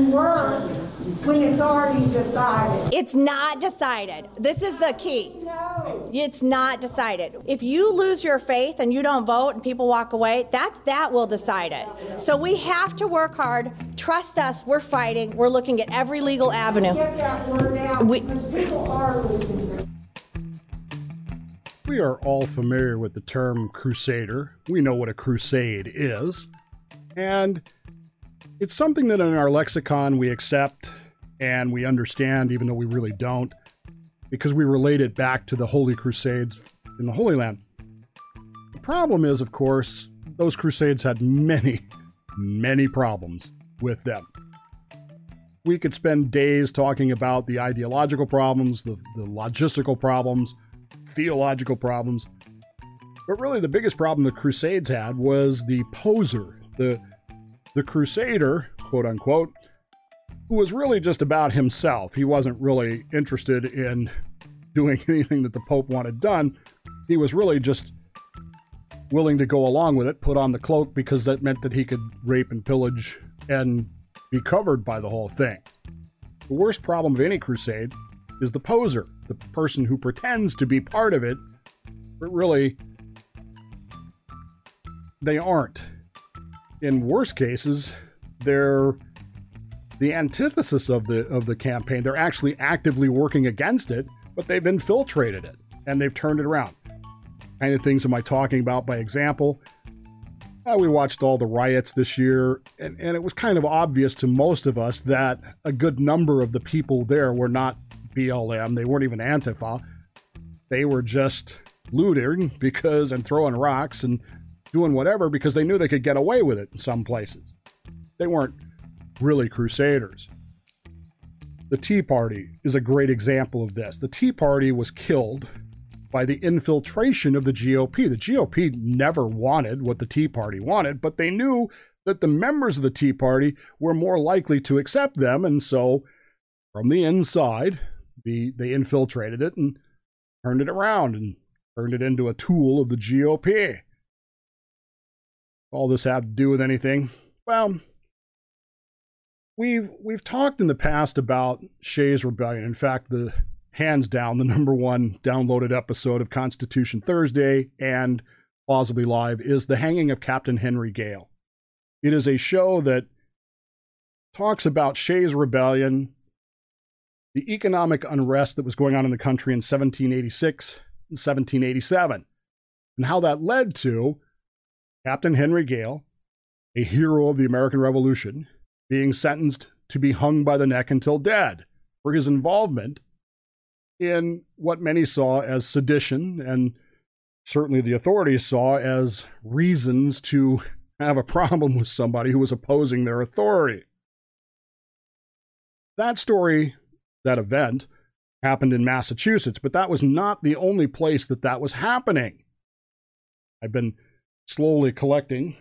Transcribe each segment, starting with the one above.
even work when it's already decided? It's not decided. This is the key. No. It's not decided. If you lose your faith and you don't vote and people walk away, that's that will decide it. So we have to work hard. Trust us, we're fighting. We're looking at every legal avenue. Get that word out We- because people are losing their We are all familiar with the term crusader. We know what a crusade is. And it's something that in our lexicon we accept and we understand, even though we really don't, because we relate it back to the Holy Crusades in the Holy Land. The problem is, of course, those crusades had many, many problems with them. We could spend days talking about the ideological problems, the, the logistical problems, theological problems. But really, the biggest problem the Crusades had was the poser, the the Crusader, quote unquote, who was really just about himself. He wasn't really interested in doing anything that the Pope wanted done. He was really just willing to go along with it, put on the cloak because that meant that he could rape and pillage and be covered by the whole thing. The worst problem of any crusade is the poser, the person who pretends to be part of it, but really they aren't. In worst cases, they're the antithesis of the of the campaign. They're actually actively working against it, but they've infiltrated it and they've turned it around. Kind of things am I talking about by example? Uh, we watched all the riots this year, and, and it was kind of obvious to most of us that a good number of the people there were not BLM. They weren't even Antifa. They were just looting because and throwing rocks and doing whatever because they knew they could get away with it in some places. They weren't really crusaders. The Tea Party is a great example of this. The Tea Party was killed by the infiltration of the GOP. The GOP never wanted what the Tea Party wanted, but they knew that the members of the Tea Party were more likely to accept them, and so from the inside, the, they infiltrated it and turned it around and turned it into a tool of the GOP. All this have to do with anything? Well, we've we've talked in the past about Shays Rebellion. In fact, the hands down the number one downloaded episode of Constitution Thursday and Plausibly Live is the hanging of Captain Henry Gale. It is a show that talks about Shays Rebellion, the economic unrest that was going on in the country in 1786 and 1787, and how that led to Captain Henry Gale, a hero of the American Revolution, being sentenced to be hung by the neck until dead for his involvement in what many saw as sedition and certainly the authorities saw as reasons to have a problem with somebody who was opposing their authority. That story, that event, happened in Massachusetts, but that was not the only place that that was happening. I've been slowly collecting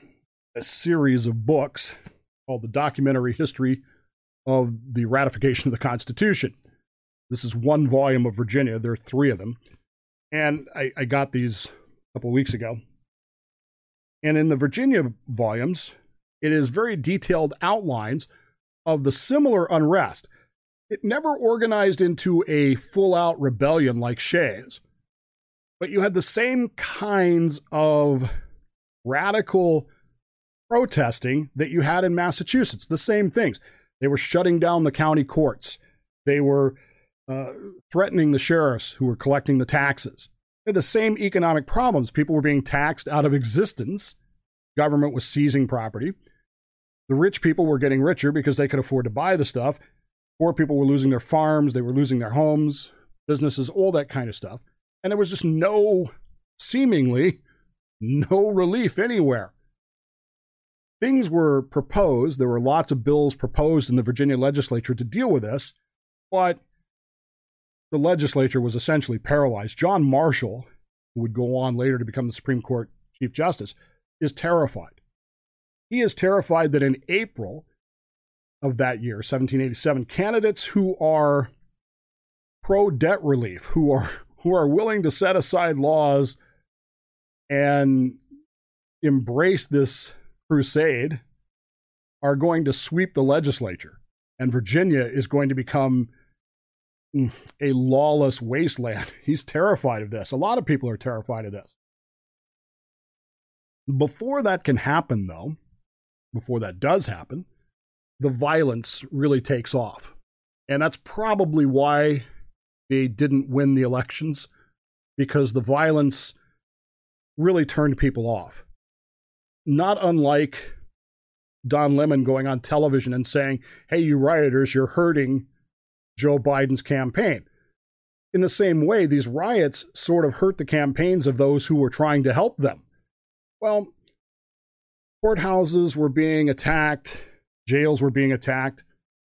a series of books called The Documentary History of the Ratification of the Constitution. This is one volume of Virginia. There are three of them. And I, I got these a couple weeks ago. And in the Virginia volumes, it is very detailed outlines of the similar unrest. It never organized into a full out rebellion like Shays, but you had the same kinds of radical protesting that you had in Massachusetts. The same things. They were shutting down the county courts. They were uh, threatening the sheriffs who were collecting the taxes. They had the same economic problems. People were being taxed out of existence. Government was seizing property. The rich people were getting richer because they could afford to buy the stuff. Poor people were losing their farms. They were losing their homes, businesses, all that kind of stuff. And there was just no, seemingly, no relief anywhere. Things were proposed. There were lots of bills proposed in the Virginia legislature to deal with this, but the legislature was essentially paralyzed. John Marshall, who would go on later to become the Supreme Court Chief Justice, is terrified. He is terrified that in April of that year, 1787, candidates who are pro debt relief, who are who are willing to set aside laws and embrace this crusade, are going to sweep the legislature. and Virginia is going to become mm, a lawless wasteland. He's terrified of this. A lot of people are terrified of this. Before that can happen, though, before that does happen, the violence really takes off. And that's probably why they didn't win the elections, because the violence really turned people off. Not unlike Don Lemon going on television and saying, hey, you rioters, you're hurting Joe Biden's campaign. In the same way, these riots sort of hurt the campaigns of those who were trying to help them. Well, courthouses were being attacked, jails were being attacked.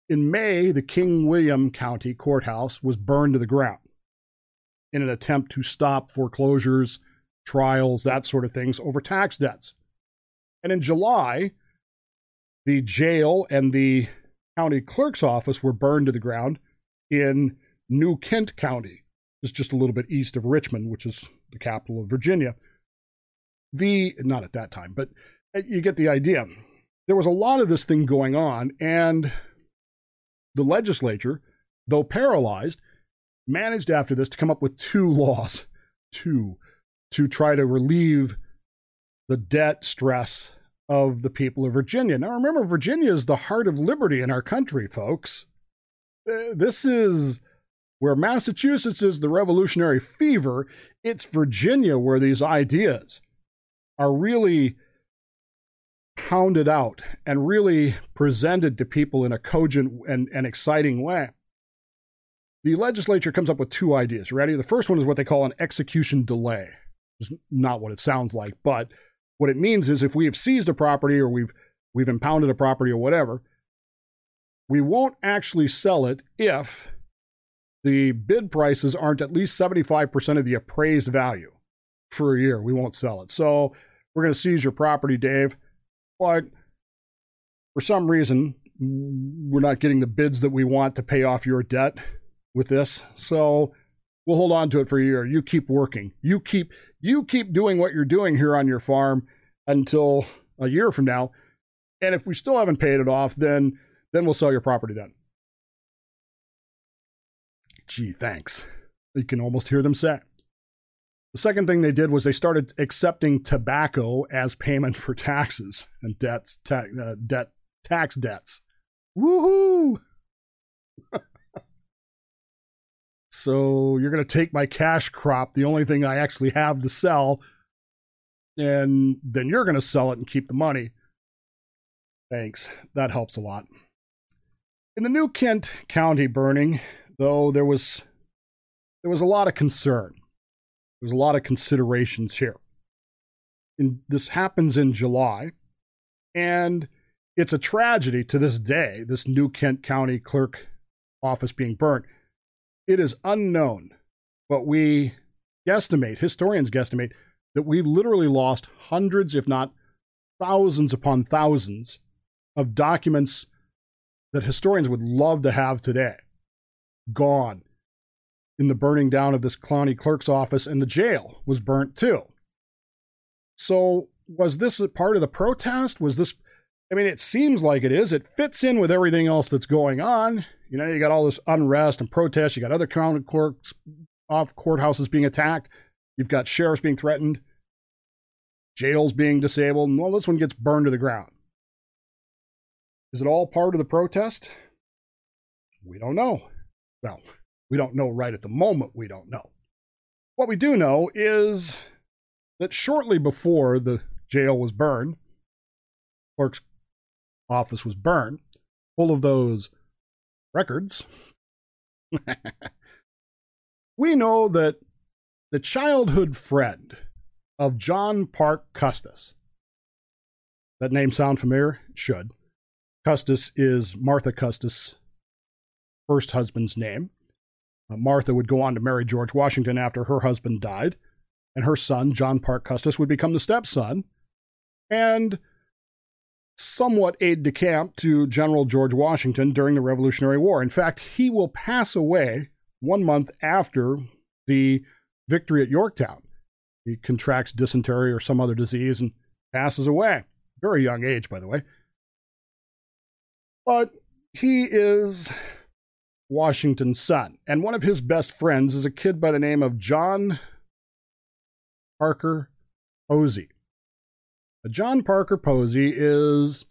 In May, the King William County Courthouse was burned to the ground in an attempt to stop foreclosures, trials, that sort of things over tax debts. And in July, the jail and the county clerk's office were burned to the ground in New Kent County. It's just a little bit east of Richmond, which is the capital of Virginia. The, not at that time, but uh, you get the idea. There was a lot of this thing going on, and the legislature, though paralyzed, managed after this to come up with two laws, two, to try to relieve the debt stress of the people of Virginia. Now, remember, Virginia is the heart of liberty in our country, folks. Uh, this is where Massachusetts is the revolutionary fever. It's Virginia where these ideas are really pounded out and really presented to people in a cogent and, and exciting way. The legislature comes up with two ideas. Ready? The first one is what they call an execution delay. It's not what it sounds like, but what it means is if we have seized a property or we've we've impounded a property or whatever, we won't actually sell it if the bid prices aren't at least 75% of the appraised value for a year. We won't sell it. So we're going to seize your property, Dave. But for some reason, we're not getting the bids that we want to pay off your debt with this. So we'll hold on to it for a year. You keep working. You keep you keep doing what you're doing here on your farm until a year from now. And if we still haven't paid it off, then then we'll sell your property then. Gee, thanks. You can almost hear them say. The second thing they did was they started accepting tobacco as payment for taxes and debts, ta- uh, debt, tax debts. Woohoo! so you're going to take my cash crop, the only thing I actually have to sell, and then you're going to sell it and keep the money. Thanks. That helps a lot. In the New Kent County burning, though, there was there was a lot of concern. There's a lot of considerations here. And this happens in July, and it's a tragedy to this day, this New Kent County clerk office being burnt. It is unknown, but we guesstimate, historians guesstimate, that we literally lost hundreds, if not thousands upon thousands, of documents that historians would love to have today. Gone in the burning down of this county clerk's office, and the jail was burnt too. So, was this a part of the protest? Was this, I mean, it seems like it is. It fits in with everything else that's going on. You know, you got all this unrest and protest, you got other county courts off courthouses being attacked, you've got sheriffs being threatened, jails being disabled, and this one gets burned to the ground. Is it all part of the protest? We don't know. Well, we don't know right at the moment, we don't know. What we do know is that shortly before the jail was burned, clerk's office was burned, full of those records. we know that the childhood friend of John Parke Custis, that name sound familiar? Should. Custis is Martha Custis' first husband's name. Uh, Martha would go on to marry George Washington after her husband died, and her son, John Parke Custis, would become the stepson and somewhat aide de camp to General George Washington during the Revolutionary War. In fact, he will pass away one month after the victory at Yorktown. He contracts dysentery or some other disease and passes away. Very young age, by the way. But he is Washington's son, and one of his best friends is a kid by the name of John Parker Posey. John Parker Posey is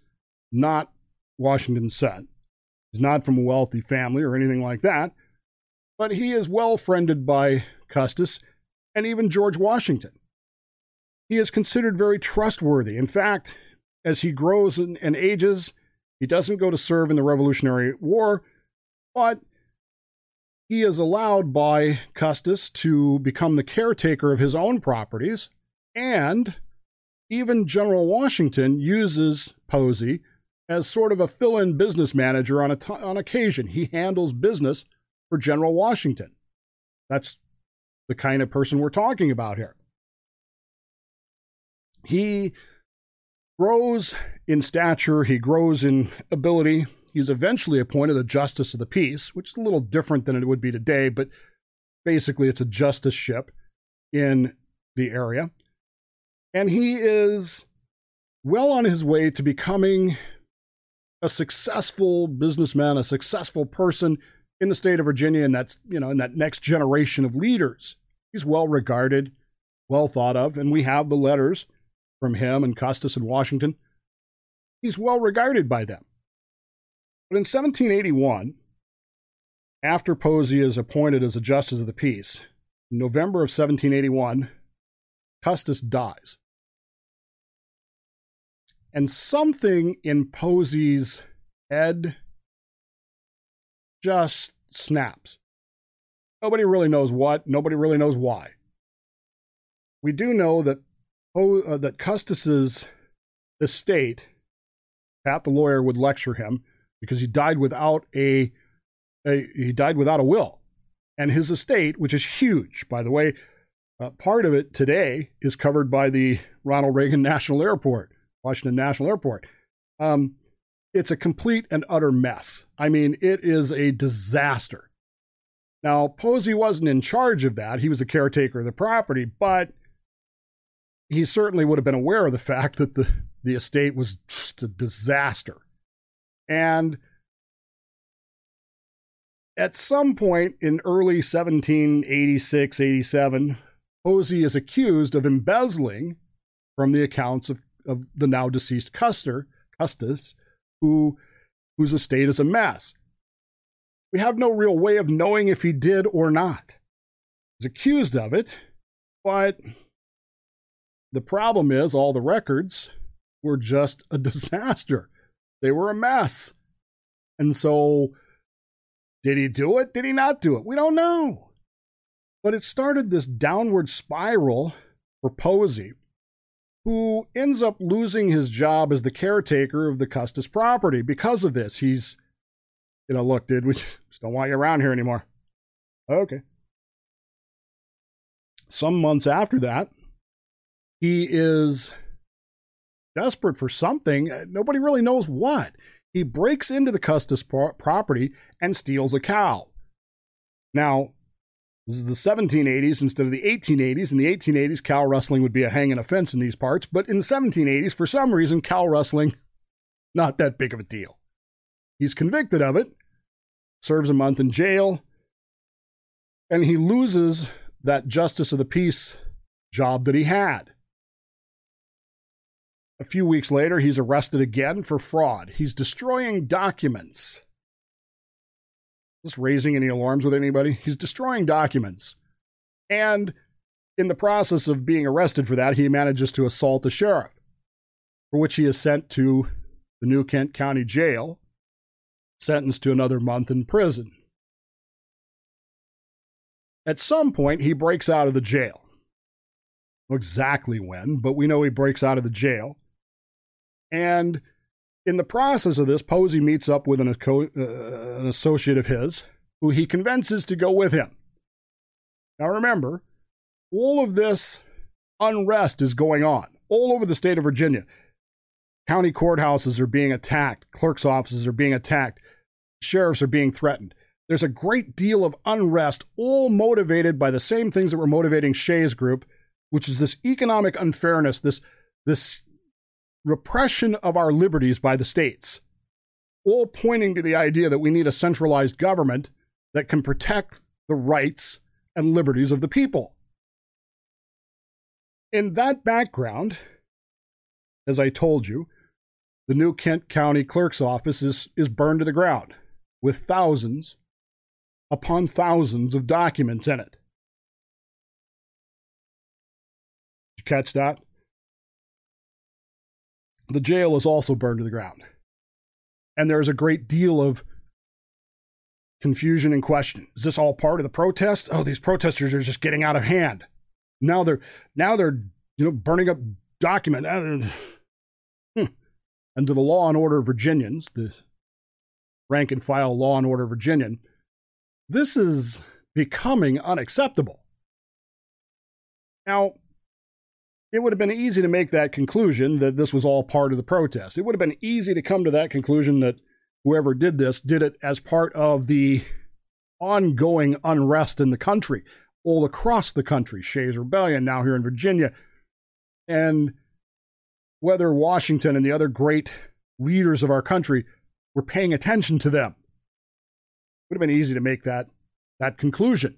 not Washington's son. He's not from a wealthy family or anything like that, but he is well friended by Custis and even George Washington. He is considered very trustworthy. In fact, as he grows and ages, he doesn't go to serve in the Revolutionary War, but he is allowed by Custis to become the caretaker of his own properties, and even General Washington uses Posey as sort of a fill in business manager on, on occasion. He handles business for General Washington. That's the kind of person we're talking about here. He grows in stature, he grows in ability. He's eventually appointed a justice of the peace, which is a little different than it would be today, but basically it's a justice ship in the area. And he is well on his way to becoming a successful businessman, a successful person in the state of Virginia, and that's, you know, in that next generation of leaders. He's well regarded, well thought of, and we have the letters from him and Custis and Washington. He's well regarded by them. But in 1781, after Posey is appointed as a justice of the peace, in November of 1781, Custis dies. And something in Posey's head just snaps. Nobody really knows what, nobody really knows why. We do know that uh, that Custis's estate, Pat the lawyer would lecture him because he died without a, a he died without a will, and his estate, which is huge, by the way, uh, part of it today is covered by the Ronald Reagan National Airport, Washington National Airport. Um, it's a complete and utter mess. I mean, it is a disaster. Now, Posey wasn't in charge of that. He was a caretaker of the property, but he certainly would have been aware of the fact that the, the estate was just a disaster. And at some point in early 1786, 87, Posey is accused of embezzling from the accounts of, of the now deceased Custer, Custis, who, whose estate is a mess. We have no real way of knowing if he did or not. He's accused of it, but the problem is all the records were just a disaster. They were a mess. And so, did he do it? Did he not do it? We don't know. But it started this downward spiral for Posey, who ends up losing his job as the caretaker of the Custis property because of this. He's, you know, look, dude, we just don't want you around here anymore. Okay. Some months after that, he is desperate for something. Uh, nobody really knows what. He breaks into the Custis property and steals a cow. Now, this is the 1780s instead of the 1880s. In the 1880s, cow rustling would be a hanging offense in these parts, but in the 1780s, for some reason, cow rustling, not that big of a deal. He's convicted of it, serves a month in jail, and he loses that justice of the peace job that he had. A few weeks later, he's arrested again for fraud. He's destroying documents this raising any alarms with anybody? He's destroying documents. And in the process of being arrested for that, he manages to assault the sheriff, for which he is sent to the New Kent County Jail, sentenced to another month in prison. At some point, he breaks out of the jail. Exactly when, but we know he breaks out of the jail. And in the process of this, Posey meets up with an, uh, an associate of his who he convinces to go with him. Now remember, all of this unrest is going on all over the state of Virginia. County courthouses are being attacked, clerk's offices are being attacked, sheriffs are being threatened. There's a great deal of unrest, all motivated by the same things that were motivating Shays Group, which is this economic unfairness, this, this repression of our liberties by the states. all pointing to the idea that we need a centralized government that can protect the rights and liberties of the people. In that background, as I told you, the new Kent County Clerk's office is, is burned to the ground with thousands upon thousands of documents in it. Did you catch that? The jail is also burned to the ground. And there's a great deal of confusion and question. Is this all part of the protest? Oh, these protesters are just getting out of hand. Now they're now they're you know burning up document. Uh, hmm. And to the law and order Virginians, the rank and file law and order Virginian, this is becoming unacceptable. Now, it would have been easy to make that conclusion that this was all part of the protest. It would have been easy to come to that conclusion that whoever did this did it as part of the ongoing unrest in the country, all across the country. Shays Rebellion, now here in Virginia. And whether Washington and the other great leaders of our country were paying attention to them. It would have been easy to make that, that conclusion.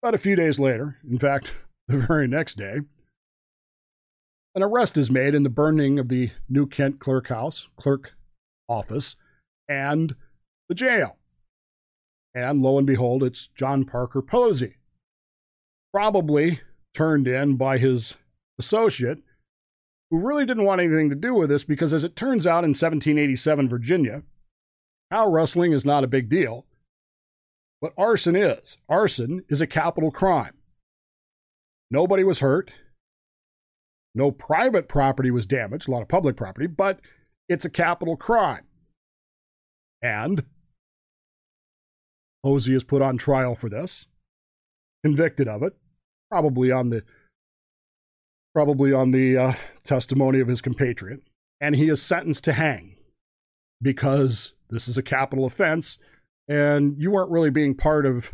But a few days later, in fact, the very next day, an arrest is made in the burning of the New Kent clerk house, clerk office, and the jail. And lo and behold, it's John Parker Posey, probably turned in by his associate, who really didn't want anything to do with this because, as it turns out, in 1787 Virginia, cow rustling is not a big deal, but arson is. Arson is a capital crime. Nobody was hurt. No private property was damaged, a lot of public property, but it's a capital crime. And Posey is put on trial for this, convicted of it, probably on the probably on the uh, testimony of his compatriot, and he is sentenced to hang because this is a capital offense, and you weren't really being part of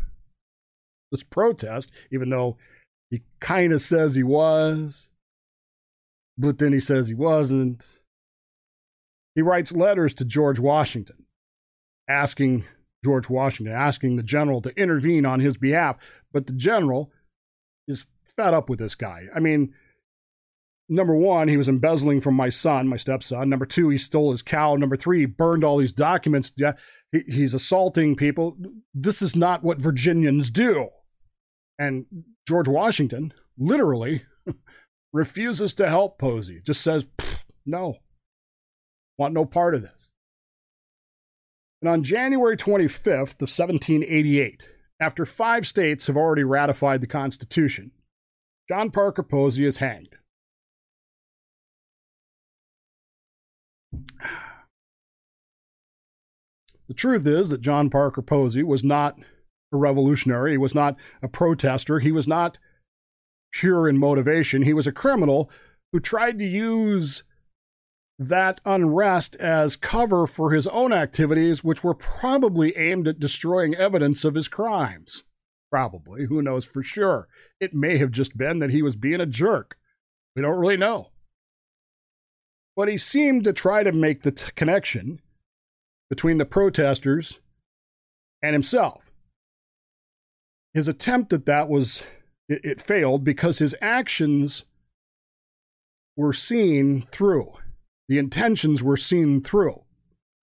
this protest, even though he kind of says he was, but then he says he wasn't. He writes letters to George Washington asking George Washington, asking the general to intervene on his behalf. But the general is fed up with this guy. I mean, number one, he was embezzling from my son, my stepson. Number two, he stole his cow. Number three, he burned all these documents. Yeah, he, he's assaulting people. This is not what Virginians do. And George Washington literally refuses to help Posey, just says, no, want no part of this. And on January 25th of 1788, after five states have already ratified the Constitution, John Parker Posey is hanged. The truth is that John Parker Posey was not a revolutionary. He was not a protester. He was not pure in motivation. He was a criminal who tried to use that unrest as cover for his own activities, which were probably aimed at destroying evidence of his crimes. Probably. Who knows for sure? It may have just been that he was being a jerk. We don't really know. But he seemed to try to make the t- connection between the protesters and himself. His attempt at that was, it, it failed because his actions were seen through. The intentions were seen through.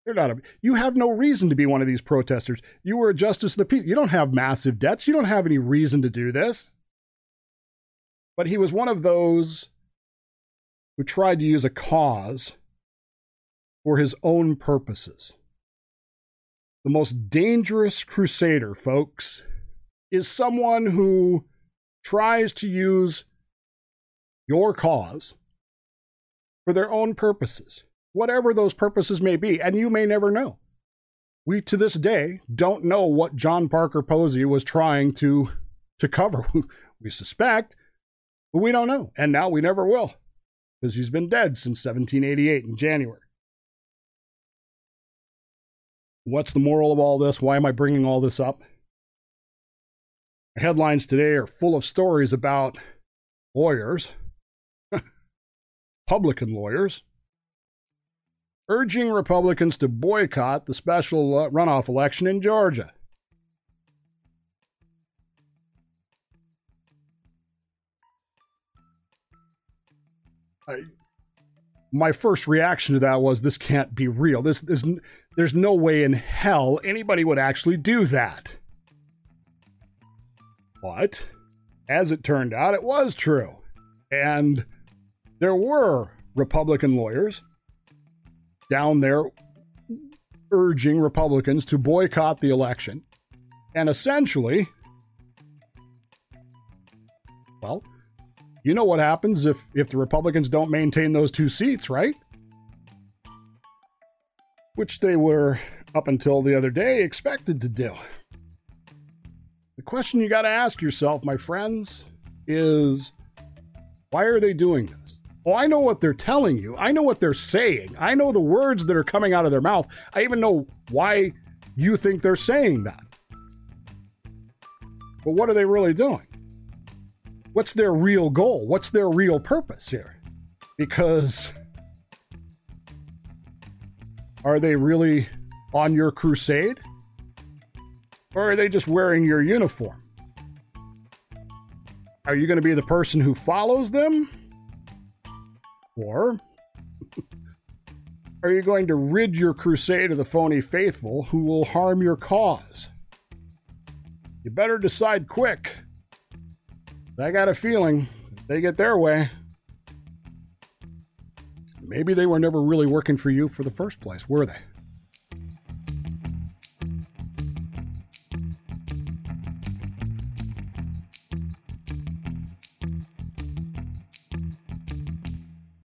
You're not a, you have no reason to be one of these protesters. You were a justice of the peace. You don't have massive debts. You don't have any reason to do this. But he was one of those who tried to use a cause for his own purposes. The most dangerous crusader, folks, is someone who tries to use your cause for their own purposes, whatever those purposes may be, and you may never know. We to this day don't know what John Parker Posey was trying to to cover. we suspect, but we don't know, and now we never will, because he's been dead since 1788 in January. What's the moral of all this? Why am I bringing all this up? Headlines today are full of stories about lawyers Republican lawyers urging Republicans to boycott the special runoff election in Georgia. I, my first reaction to that was this can't be real. This, this there's no way in hell anybody would actually do that. But as it turned out, it was true. And there were Republican lawyers down there urging Republicans to boycott the election. And essentially, well, you know what happens if, if the Republicans don't maintain those two seats, right? Which they were, up until the other day, expected to do. The question you got to ask yourself, my friends, is why are they doing this? Oh, I know what they're telling you. I know what they're saying. I know the words that are coming out of their mouth. I even know why you think they're saying that. But what are they really doing? What's their real goal? What's their real purpose here? Because are they really on your crusade? Or are they just wearing your uniform? Are you going to be the person who follows them? Or are you going to rid your crusade of the phony faithful who will harm your cause? You better decide quick. I got a feeling they get their way. Maybe they were never really working for you for the first place, were they?